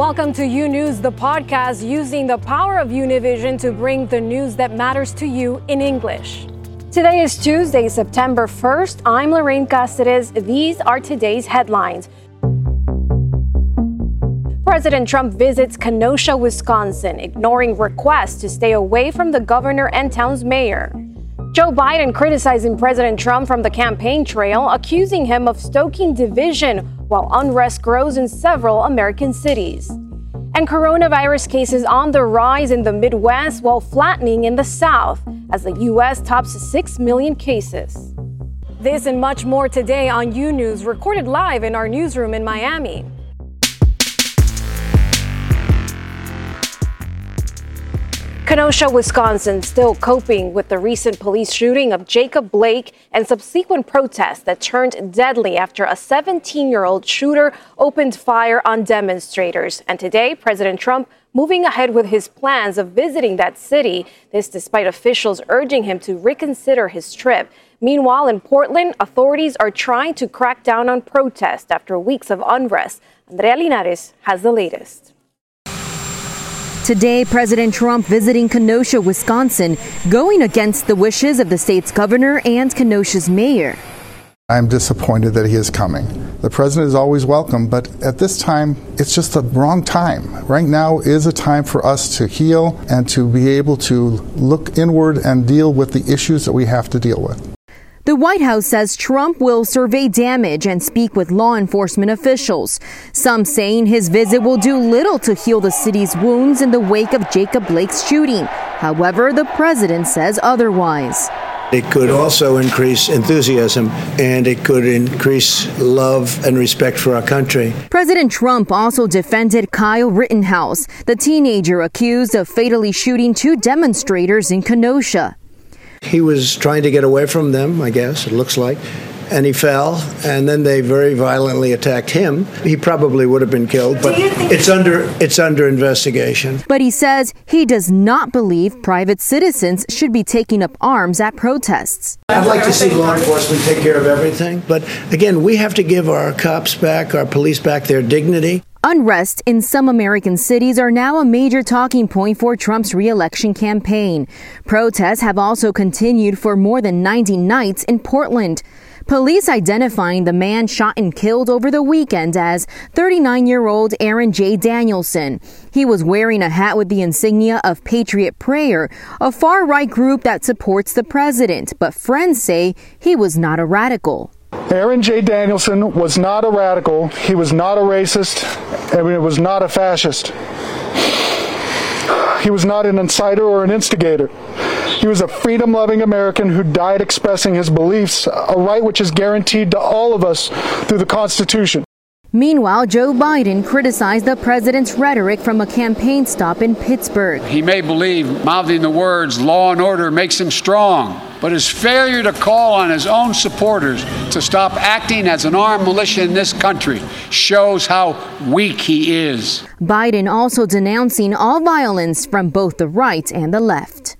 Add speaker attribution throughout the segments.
Speaker 1: Welcome to U News, the podcast using the power of Univision to bring the news that matters to you in English. Today is Tuesday, September 1st. I'm Lorraine Cáceres. These are today's headlines. President Trump visits Kenosha, Wisconsin, ignoring requests to stay away from the governor and town's mayor. Joe Biden criticizing President Trump from the campaign trail, accusing him of stoking division while unrest grows in several American cities. And coronavirus cases on the rise in the Midwest while flattening in the South as the U.S. tops 6 million cases. This and much more today on U News, recorded live in our newsroom in Miami. Kenosha, Wisconsin, still coping with the recent police shooting of Jacob Blake and subsequent protests that turned deadly after a 17 year old shooter opened fire on demonstrators. And today, President Trump moving ahead with his plans of visiting that city, this despite officials urging him to reconsider his trip. Meanwhile, in Portland, authorities are trying to crack down on protests after weeks of unrest. Andrea Linares has the latest.
Speaker 2: Today, President Trump visiting Kenosha, Wisconsin, going against the wishes of the state's governor and Kenosha's mayor.
Speaker 3: I'm disappointed that he is coming. The president is always welcome, but at this time, it's just the wrong time. Right now is a time for us to heal and to be able to look inward and deal with the issues that we have to deal with.
Speaker 2: The White House says Trump will survey damage and speak with law enforcement officials. Some saying his visit will do little to heal the city's wounds in the wake of Jacob Blake's shooting. However, the president says otherwise.
Speaker 4: It could also increase enthusiasm and it could increase love and respect for our country.
Speaker 2: President Trump also defended Kyle Rittenhouse, the teenager accused of fatally shooting two demonstrators in Kenosha.
Speaker 4: He was trying to get away from them, I guess, it looks like. And he fell, and then they very violently attacked him. He probably would have been killed, but it's under it's under investigation.
Speaker 2: But he says he does not believe private citizens should be taking up arms at protests.
Speaker 4: I'd like to see law enforcement take care of everything, but again, we have to give our cops back, our police back their dignity.
Speaker 2: Unrest in some American cities are now a major talking point for Trump's reelection campaign. Protests have also continued for more than 90 nights in Portland. Police identifying the man shot and killed over the weekend as 39 year old Aaron J. Danielson. He was wearing a hat with the insignia of Patriot Prayer, a far right group that supports the president, but friends say he was not a radical.
Speaker 5: Aaron J. Danielson was not a radical, he was not a racist, and he was not a fascist. He was not an inciter or an instigator. He was a freedom loving American who died expressing his beliefs, a right which is guaranteed to all of us through the Constitution.
Speaker 2: Meanwhile, Joe Biden criticized the president's rhetoric from a campaign stop in Pittsburgh.
Speaker 6: He may believe mouthing the words law and order makes him strong, but his failure to call on his own supporters to stop acting as an armed militia in this country shows how weak he is.
Speaker 2: Biden also denouncing all violence from both the right and the left.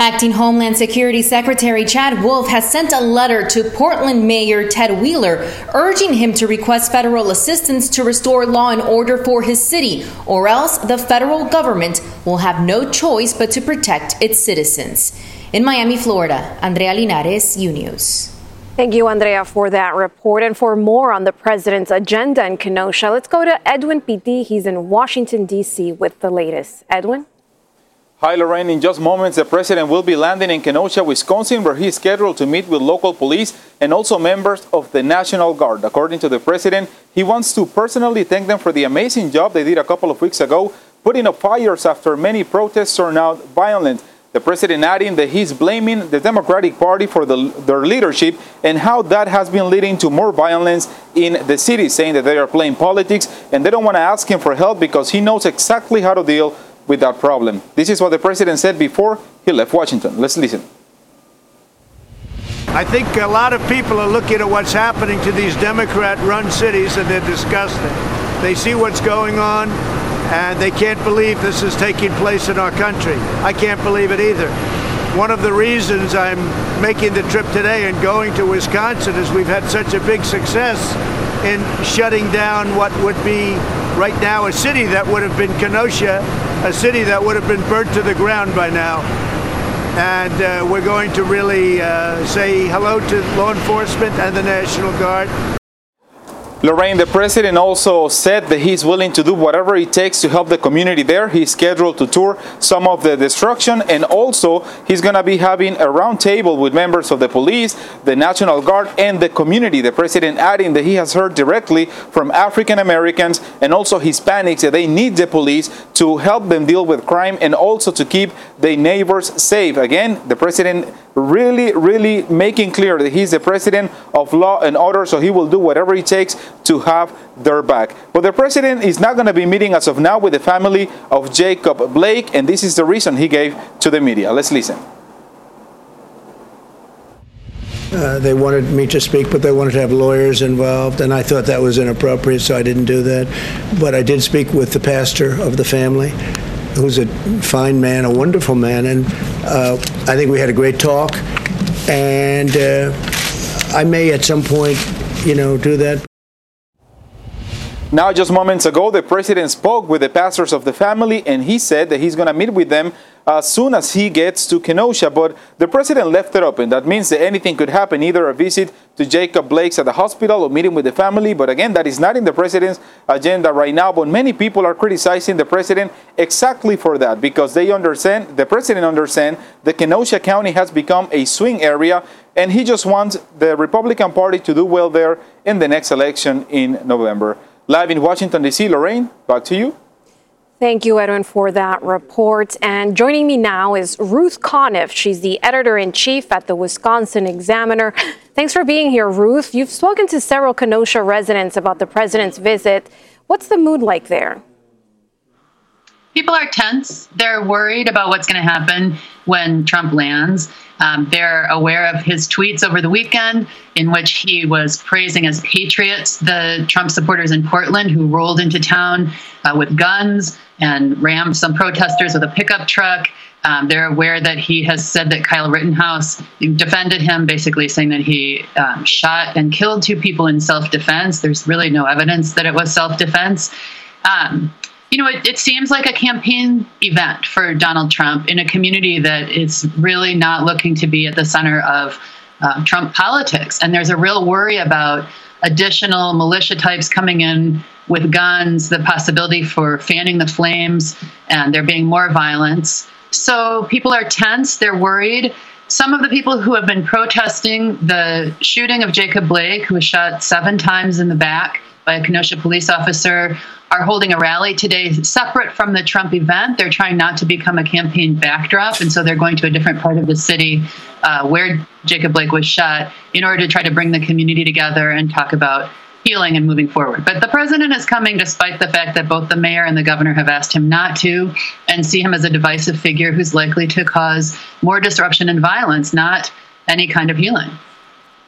Speaker 7: Acting Homeland Security Secretary Chad Wolf has sent a letter to Portland Mayor Ted Wheeler urging him to request federal assistance to restore law and order for his city, or else the federal government will have no choice but to protect its citizens. In Miami, Florida, Andrea Linares, U News.
Speaker 1: Thank you, Andrea, for that report. And for more on the president's agenda in Kenosha, let's go to Edwin Pitti. He's in Washington, D.C. with the latest. Edwin?
Speaker 8: Hi, Lorraine. In just moments, the president will be landing in Kenosha, Wisconsin, where he is scheduled to meet with local police and also members of the National Guard. According to the president, he wants to personally thank them for the amazing job they did a couple of weeks ago, putting up fires after many protests turned out violent. The president adding that he's blaming the Democratic Party for the, their leadership and how that has been leading to more violence in the city, saying that they are playing politics and they don't want to ask him for help because he knows exactly how to deal with that problem. This is what the president said before he left Washington. Let's listen.
Speaker 9: I think a lot of people are looking at what's happening to these Democrat run cities and they're disgusted. They see what's going on and they can't believe this is taking place in our country. I can't believe it either. One of the reasons I'm making the trip today and going to Wisconsin is we've had such a big success in shutting down what would be right now a city that would have been Kenosha, a city that would have been burnt to the ground by now. And uh, we're going to really uh, say hello to law enforcement and the National Guard.
Speaker 8: Lorraine, the president also said that he's willing to do whatever it takes to help the community there. He's scheduled to tour some of the destruction, and also he's going to be having a roundtable with members of the police, the National Guard, and the community. The president adding that he has heard directly from African Americans and also Hispanics that they need the police to help them deal with crime and also to keep their neighbors safe. Again, the president really, really making clear that he's the president of law and order, so he will do whatever it takes to have their back. But the president is not going to be meeting as of now with the family of Jacob Blake, and this is the reason he gave to the media. Let's listen.
Speaker 4: Uh, they wanted me to speak, but they wanted to have lawyers involved, and I thought that was inappropriate, so I didn't do that. But I did speak with the pastor of the family, who's a fine man, a wonderful man, and uh, I think we had a great talk. And uh, I may at some point, you know, do that.
Speaker 8: Now, just moments ago, the president spoke with the pastors of the family, and he said that he's going to meet with them as soon as he gets to Kenosha. But the president left it open. That means that anything could happen, either a visit to Jacob Blake's at the hospital or meeting with the family. But again, that is not in the president's agenda right now. But many people are criticizing the president exactly for that because they understand, the president understands that Kenosha County has become a swing area, and he just wants the Republican Party to do well there in the next election in November. Live in Washington, D.C., Lorraine, back to you.
Speaker 1: Thank you, Edwin, for that report. And joining me now is Ruth Conniff. She's the editor in chief at the Wisconsin Examiner. Thanks for being here, Ruth. You've spoken to several Kenosha residents about the president's visit. What's the mood like there?
Speaker 10: People are tense. They're worried about what's going to happen when Trump lands. Um, they're aware of his tweets over the weekend, in which he was praising as patriots the Trump supporters in Portland who rolled into town uh, with guns and rammed some protesters with a pickup truck. Um, they're aware that he has said that Kyle Rittenhouse defended him, basically saying that he um, shot and killed two people in self defense. There's really no evidence that it was self defense. Um, you know, it, it, seems like a campaign event for Donald Trump in a community that is really not looking to be at the center of uh, Trump politics. And there's a real worry about additional militia types coming in with guns, the possibility for fanning the flames, and there being more violence. So people are tense, they're worried. Some of the people who have been protesting the shooting of Jacob Blake, who was shot seven times in the back by a Kenosha police officer, are holding a rally today separate from the Trump event. They're trying not to become a campaign backdrop, and so they're going to a different part of the city uh, where Jacob Blake was shot in order to try to bring the community together and talk about healing and moving forward. But the president is coming despite the fact that both the mayor and the governor have asked him not to and see him as a divisive figure who's likely to cause more disruption and violence, not any kind of healing.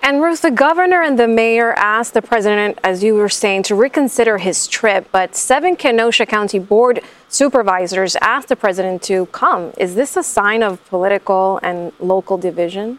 Speaker 1: And Ruth, the governor and the mayor asked the president, as you were saying, to reconsider his trip, but seven Kenosha County Board supervisors asked the president to come. Is this a sign of political and local division?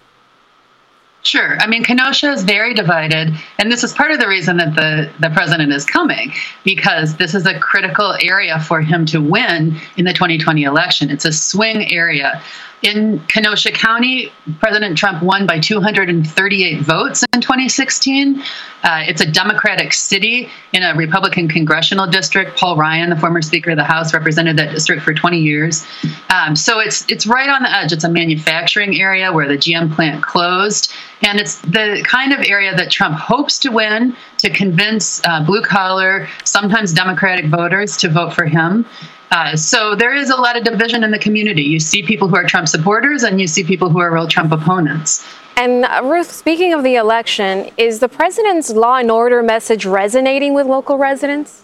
Speaker 10: Sure. I mean, Kenosha is very divided, and this is part of the reason that the, the president is coming, because this is a critical area for him to win in the 2020 election. It's a swing area. In Kenosha County, President Trump won by 238 votes in 2016. Uh, it's a Democratic city in a Republican congressional district. Paul Ryan, the former Speaker of the House, represented that district for 20 years. Um, so it's it's right on the edge. It's a manufacturing area where the GM plant closed, and it's the kind of area that Trump hopes to win to convince uh, blue collar, sometimes Democratic voters to vote for him. Uh, so there is a lot of division in the community. You see people who are Trump supporters and you see people who are real Trump opponents.
Speaker 1: And uh, Ruth, speaking of the election, is the president's law and order message resonating with local residents?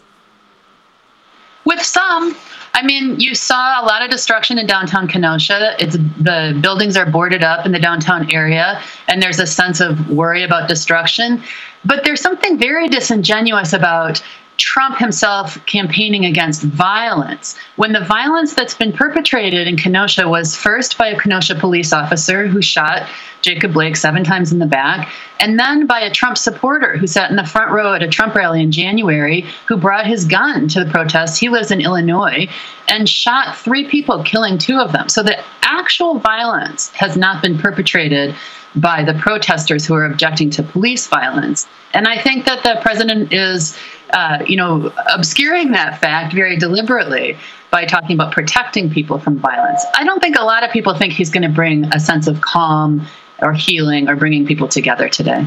Speaker 10: With some. I mean, you saw a lot of destruction in downtown Kenosha. It's the buildings are boarded up in the downtown area, and there's a sense of worry about destruction. But there's something very disingenuous about Trump himself campaigning against violence when the violence that's been perpetrated in Kenosha was first by a Kenosha police officer who shot Jacob Blake seven times in the back, and then by a Trump supporter who sat in the front row at a Trump rally in January, who brought his gun to the protest. He lives in Illinois and shot three people, killing two of them. So the actual violence has not been perpetrated by the protesters who are objecting to police violence. And I think that the president is, uh, you know, obscuring that fact very deliberately by talking about protecting people from violence. I don't think a lot of people think he's going to bring a sense of calm or healing or bringing people together today.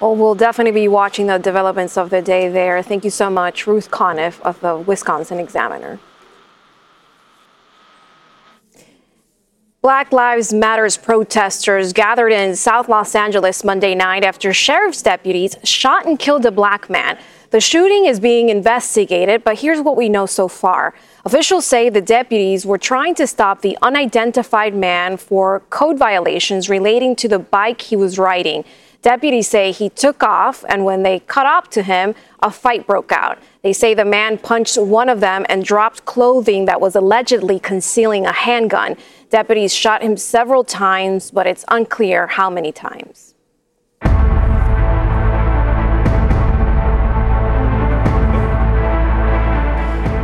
Speaker 1: Well, we'll definitely be watching the developments of the day there. Thank you so much, Ruth Conniff of the Wisconsin Examiner. Black Lives Matters protesters gathered in South Los Angeles Monday night after sheriff's deputies shot and killed a black man. The shooting is being investigated, but here's what we know so far. Officials say the deputies were trying to stop the unidentified man for code violations relating to the bike he was riding. Deputies say he took off, and when they caught up to him, a fight broke out. They say the man punched one of them and dropped clothing that was allegedly concealing a handgun. Deputies shot him several times, but it's unclear how many times.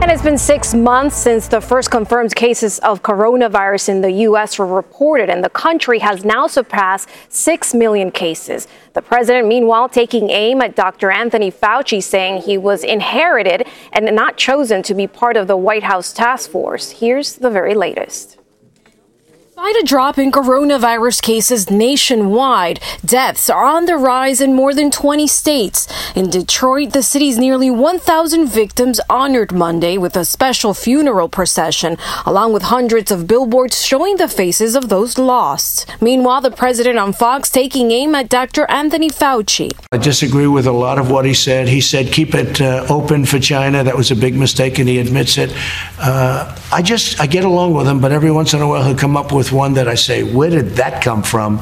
Speaker 1: And it's been six months since the first confirmed cases of coronavirus in the U.S. were reported, and the country has now surpassed 6 million cases. The president, meanwhile, taking aim at Dr. Anthony Fauci, saying he was inherited and not chosen to be part of the White House task force. Here's the very latest. Despite a drop in coronavirus cases nationwide, deaths are on the rise in more than 20 states. In Detroit, the city's nearly 1,000 victims honored Monday with a special funeral procession, along with hundreds of billboards showing the faces of those lost. Meanwhile, the president on Fox taking aim at Dr. Anthony Fauci.
Speaker 11: I disagree with a lot of what he said. He said keep it uh, open for China. That was a big mistake, and he admits it. Uh, I just I get along with him, but every once in a while he'll come up with one that I say, where did that come from?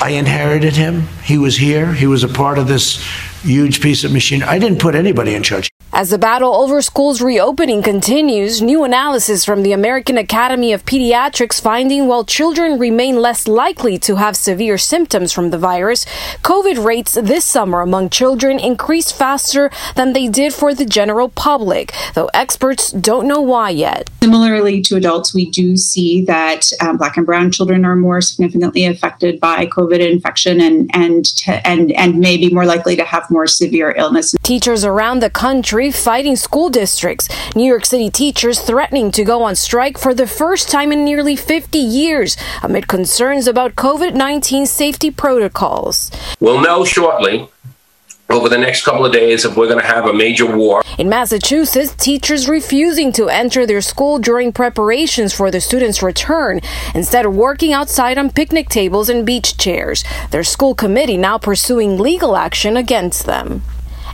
Speaker 11: I inherited him. He was here. He was a part of this huge piece of machine. I didn't put anybody in charge.
Speaker 1: As the battle over schools reopening continues, new analysis from the American Academy of Pediatrics finding while children remain less likely to have severe symptoms from the virus, COVID rates this summer among children increased faster than they did for the general public, though experts don't know why yet.
Speaker 12: Similarly to adults, we do see that um, black and brown children are more significantly affected by COVID infection and and and and may be more likely to have more severe illness.
Speaker 1: Teachers around the country fighting school districts. New York City teachers threatening to go on strike for the first time in nearly 50 years amid concerns about COVID 19 safety protocols.
Speaker 13: We'll know shortly over the next couple of days if we're going to have a major war.
Speaker 1: In Massachusetts, teachers refusing to enter their school during preparations for the students' return, instead of working outside on picnic tables and beach chairs. Their school committee now pursuing legal action against them.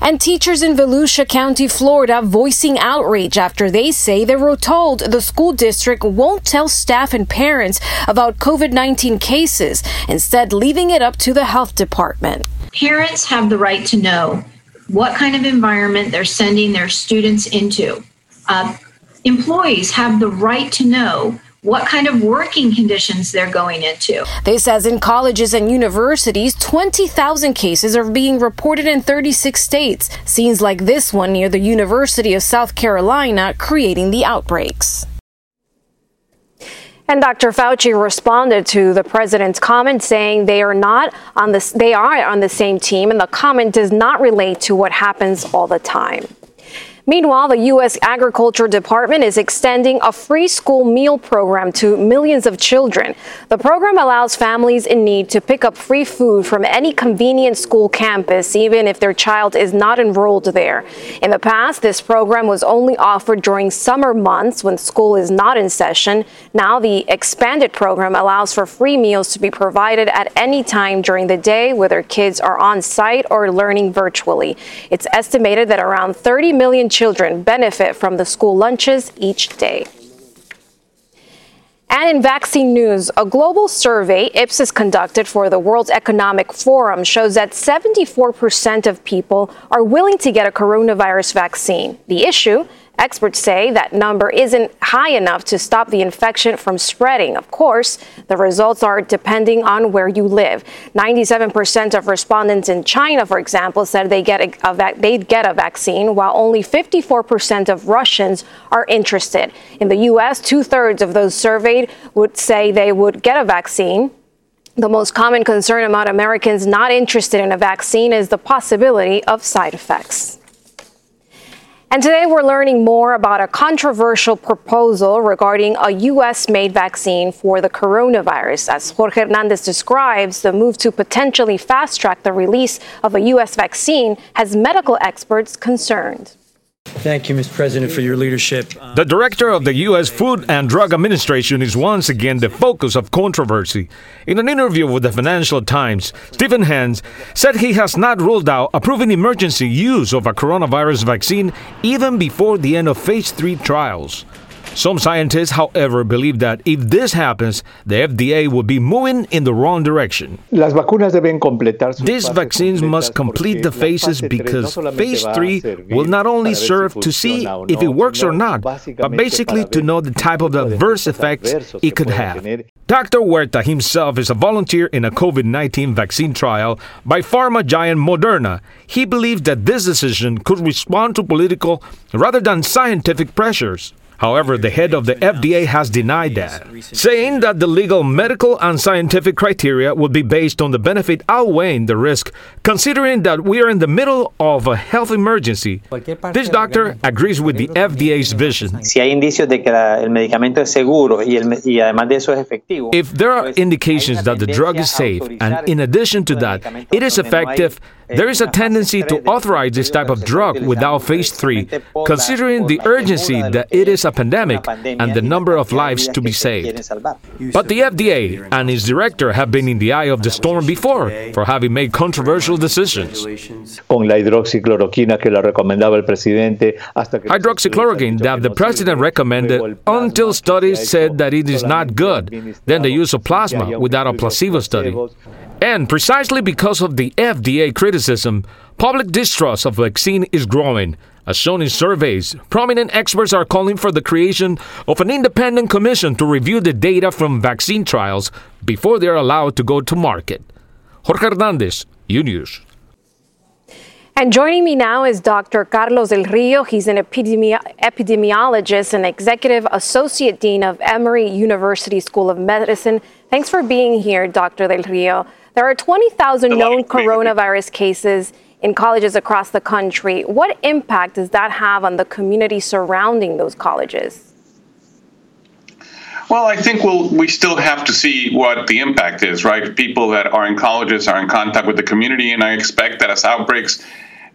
Speaker 1: And teachers in Volusia County, Florida, voicing outrage after they say they were told the school district won't tell staff and parents about COVID 19 cases, instead, leaving it up to the health department.
Speaker 14: Parents have the right to know what kind of environment they're sending their students into. Uh, employees have the right to know what kind of working conditions they're going into.
Speaker 1: This says in colleges and universities, 20,000 cases are being reported in 36 states. Scenes like this one near the University of South Carolina creating the outbreaks. And Dr. Fauci responded to the president's comment saying they are not on the they are on the same team and the comment does not relate to what happens all the time. Meanwhile, the U.S. Agriculture Department is extending a free school meal program to millions of children. The program allows families in need to pick up free food from any convenient school campus, even if their child is not enrolled there. In the past, this program was only offered during summer months when school is not in session. Now, the expanded program allows for free meals to be provided at any time during the day, whether kids are on site or learning virtually. It's estimated that around 30 million children benefit from the school lunches each day. And in vaccine news, a global survey Ipsos conducted for the World Economic Forum shows that 74% of people are willing to get a coronavirus vaccine. The issue Experts say that number isn't high enough to stop the infection from spreading. Of course, the results are depending on where you live. 97% of respondents in China, for example, said they get a, a they'd get a vaccine, while only 54% of Russians are interested. In the U.S., two thirds of those surveyed would say they would get a vaccine. The most common concern among Americans not interested in a vaccine is the possibility of side effects. And today we're learning more about a controversial proposal regarding a U.S. made vaccine for the coronavirus. As Jorge Hernandez describes, the move to potentially fast track the release of a U.S. vaccine has medical experts concerned.
Speaker 15: Thank you, Mr. President, for your leadership.
Speaker 16: The director of the U.S. Food and Drug Administration is once again the focus of controversy. In an interview with the Financial Times, Stephen Hahn said he has not ruled out approving emergency use of a coronavirus vaccine even before the end of phase 3 trials. Some scientists, however, believe that if this happens, the FDA will be moving in the wrong direction. These vaccines must complete the phases because phase 3 will not only serve to see if it works or not, but basically to know the type of adverse effects it could have. Dr. Huerta himself is a volunteer in a COVID 19 vaccine trial by pharma giant Moderna. He believes that this decision could respond to political rather than scientific pressures. However, the head of the FDA has denied that, saying that the legal, medical, and scientific criteria would be based on the benefit outweighing the risk, considering that we are in the middle of a health emergency. This doctor agrees with the FDA's vision. If there are indications that the drug is safe, and in addition to that, it is effective, there is a tendency to authorize this type of drug without phase 3, considering the urgency that it is a pandemic and the number of lives to be saved. But the FDA and its director have been in the eye of the storm before for having made controversial decisions. Hydroxychloroquine that the president recommended until studies said that it is not good, then the use of plasma without a placebo study. And precisely because of the FDA criticism, public distrust of vaccine is growing. As shown in surveys, prominent experts are calling for the creation of an independent commission to review the data from vaccine trials before they are allowed to go to market. Jorge Hernandez, UNews.
Speaker 1: And joining me now is Dr. Carlos Del Rio. He's an epidemi- epidemiologist and executive associate dean of Emory University School of Medicine. Thanks for being here, Dr. Del Rio. There are 20,000 known coronavirus cases in colleges across the country. What impact does that have on the community surrounding those colleges?
Speaker 17: Well, I think we'll, we still have to see what the impact is, right? People that are in colleges are in contact with the community, and I expect that as outbreaks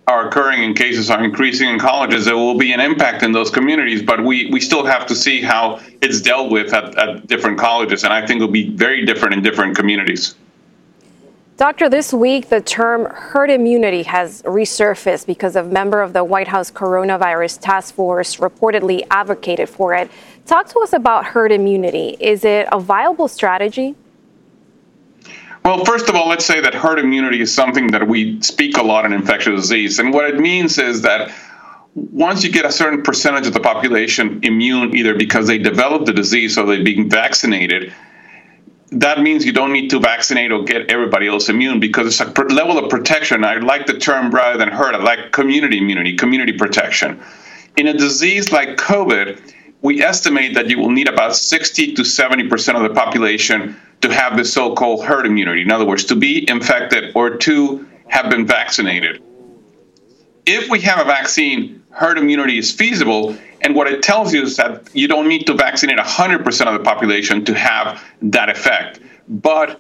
Speaker 17: are occurring and cases are increasing in colleges, there will be an impact in those communities, but we, we still have to see how it's dealt with at, at different colleges, and I think it'll be very different in different communities.
Speaker 1: Doctor, this week the term herd immunity has resurfaced because a member of the White House coronavirus task force reportedly advocated for it. Talk to us about herd immunity. Is it a viable strategy?
Speaker 17: Well, first of all, let's say that herd immunity is something that we speak a lot in infectious disease. And what it means is that once you get a certain percentage of the population immune, either because they developed the disease or they're being vaccinated, that means you don't need to vaccinate or get everybody else immune because it's a level of protection. I like the term rather than herd. I like community immunity, community protection. In a disease like COVID, we estimate that you will need about 60 to 70 percent of the population to have the so-called herd immunity. In other words, to be infected or to have been vaccinated. If we have a vaccine, herd immunity is feasible, and what it tells you is that you don't need to vaccinate 100% of the population to have that effect. But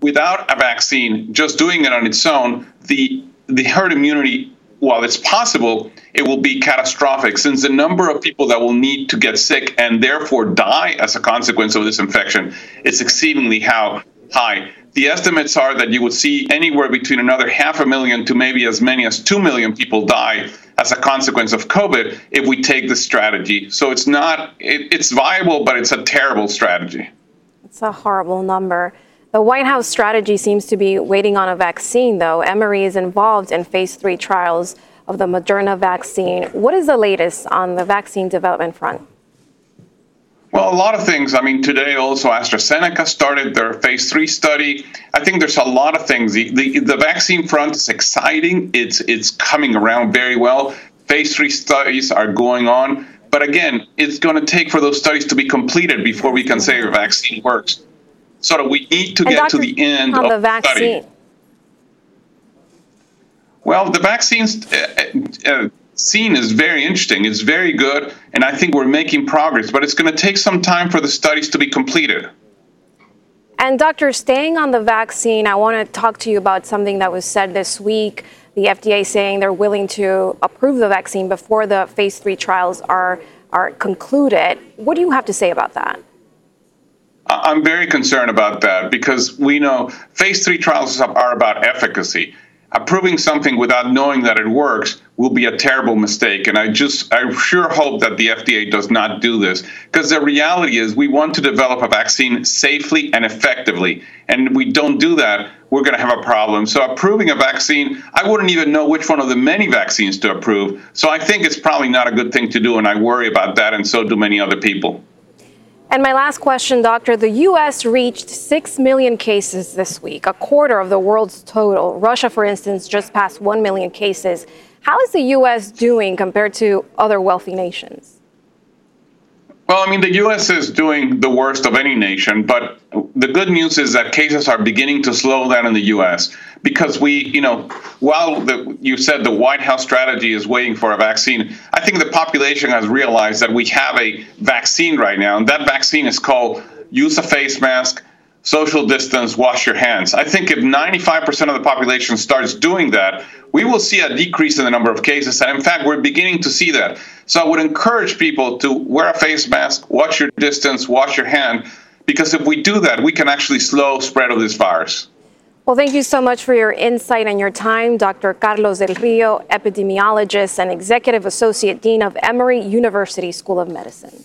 Speaker 17: without a vaccine, just doing it on its own, the, the herd immunity, while it's possible, it will be catastrophic since the number of people that will need to get sick and therefore die as a consequence of this infection is exceedingly how high. The estimates are that you would see anywhere between another half a million to maybe as many as 2 million people die as a consequence of COVID if we take this strategy. So it's not, it, it's viable, but it's a terrible strategy.
Speaker 1: It's a horrible number. The White House strategy seems to be waiting on a vaccine, though. Emory is involved in phase three trials of the Moderna vaccine. What is the latest on the vaccine development front?
Speaker 17: Well, a lot of things. I mean, today also AstraZeneca started their phase three study. I think there's a lot of things. The, the, the vaccine front is exciting. It's it's coming around very well. Phase three studies are going on. But again, it's going to take for those studies to be completed before we can say a vaccine works. So we need to
Speaker 1: And
Speaker 17: get
Speaker 1: Dr.
Speaker 17: to the end of
Speaker 1: the
Speaker 17: the study.
Speaker 1: vaccine.
Speaker 17: Well, the vaccines uh, uh, scene is very interesting. It's very good, and I think we're making progress. But it's going to take some time for the studies to be completed.
Speaker 1: And Doctor, staying on the vaccine, I want to talk to you about something that was said this week. The FDA saying they're willing to approve the vaccine before the phase three trials are are concluded. What do you have to say about that?
Speaker 17: I'm very concerned about that because we know phase three trials are about efficacy. Approving something without knowing that it works will be a terrible mistake. And I just, I sure hope that the FDA does not do this because the reality is we want to develop a vaccine safely and effectively. And if we don't do that, we're going to have a problem. So approving a vaccine, I wouldn't even know which one of the many vaccines to approve. So I think it's probably not a good thing to do. And I worry about that. And so do many other people.
Speaker 1: And my last question, Doctor. The U.S. reached 6 million cases this week, a quarter of the world's total. Russia, for instance, just passed 1 million cases. How is the U.S. doing compared to other wealthy nations?
Speaker 17: Well, I mean, the U.S. is doing the worst of any nation, but the good news is that cases are beginning to slow down in the U.S. because we, you know, while the, you said the White House strategy is waiting for a vaccine, I think the population has realized that we have a vaccine right now, and that vaccine is called use a face mask, social distance, wash your hands. I think if 95% of the population starts doing that, we will see a decrease in the number of cases. And in fact, we're beginning to see that. So I would encourage people to wear a face mask, watch your distance, wash your hand, because if we do that, we can actually slow spread of this virus.
Speaker 1: Well, thank you so much for your insight and your time, Dr. Carlos Del Rio, epidemiologist and executive associate dean of Emory University School of Medicine.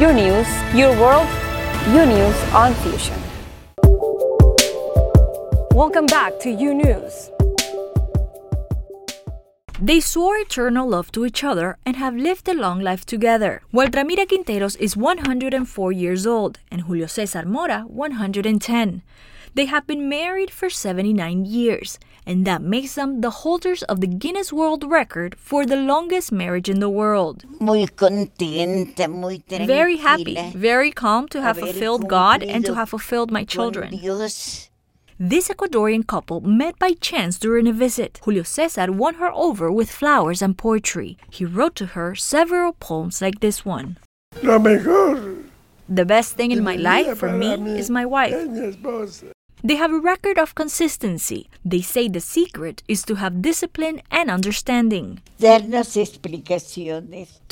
Speaker 18: Your news, your world, U News on Fusion.
Speaker 1: Welcome back to U News.
Speaker 19: They swore eternal love to each other and have lived a long life together. While Ramira Quinteros is 104 years old and Julio Cesar Mora 110. They have been married for 79 years, and that makes them the holders of the Guinness World Record for the longest marriage in the world.
Speaker 20: Muy contenta, muy tranquila.
Speaker 19: Very happy, very calm to have fulfilled God and to have fulfilled my children.
Speaker 20: Dios.
Speaker 19: This Ecuadorian couple met by chance during a visit. Julio Cesar won her over with flowers and poetry. He wrote to her several poems like this one.
Speaker 21: Lo mejor.
Speaker 19: The best thing in my life for me is my wife. They have a record of consistency. They say the secret is to have discipline and understanding. To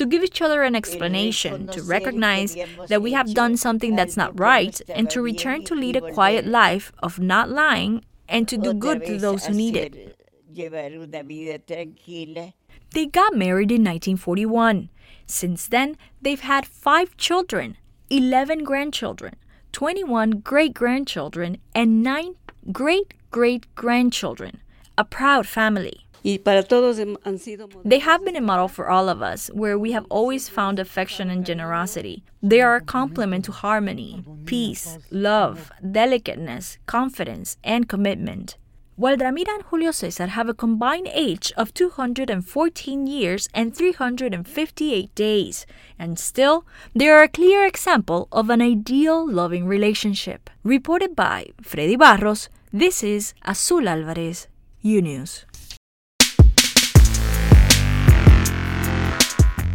Speaker 19: give each other an explanation, to recognize that we have done something that's not right, and to return to lead a quiet life of not lying and to do good to those who need it. They got married in 1941. Since then, they've had five children, 11 grandchildren, 21 great grandchildren, and 9 great great grandchildren. A proud family. They have been a model for all of us, where we have always found affection and generosity. They are a complement to harmony, peace, love, delicateness, confidence, and commitment. While Ramira and Julio Cesar have a combined age of 214 years and 358 days, and still, they are a clear example of an ideal loving relationship. Reported by Freddy Barros, this is Azul Alvarez, U News.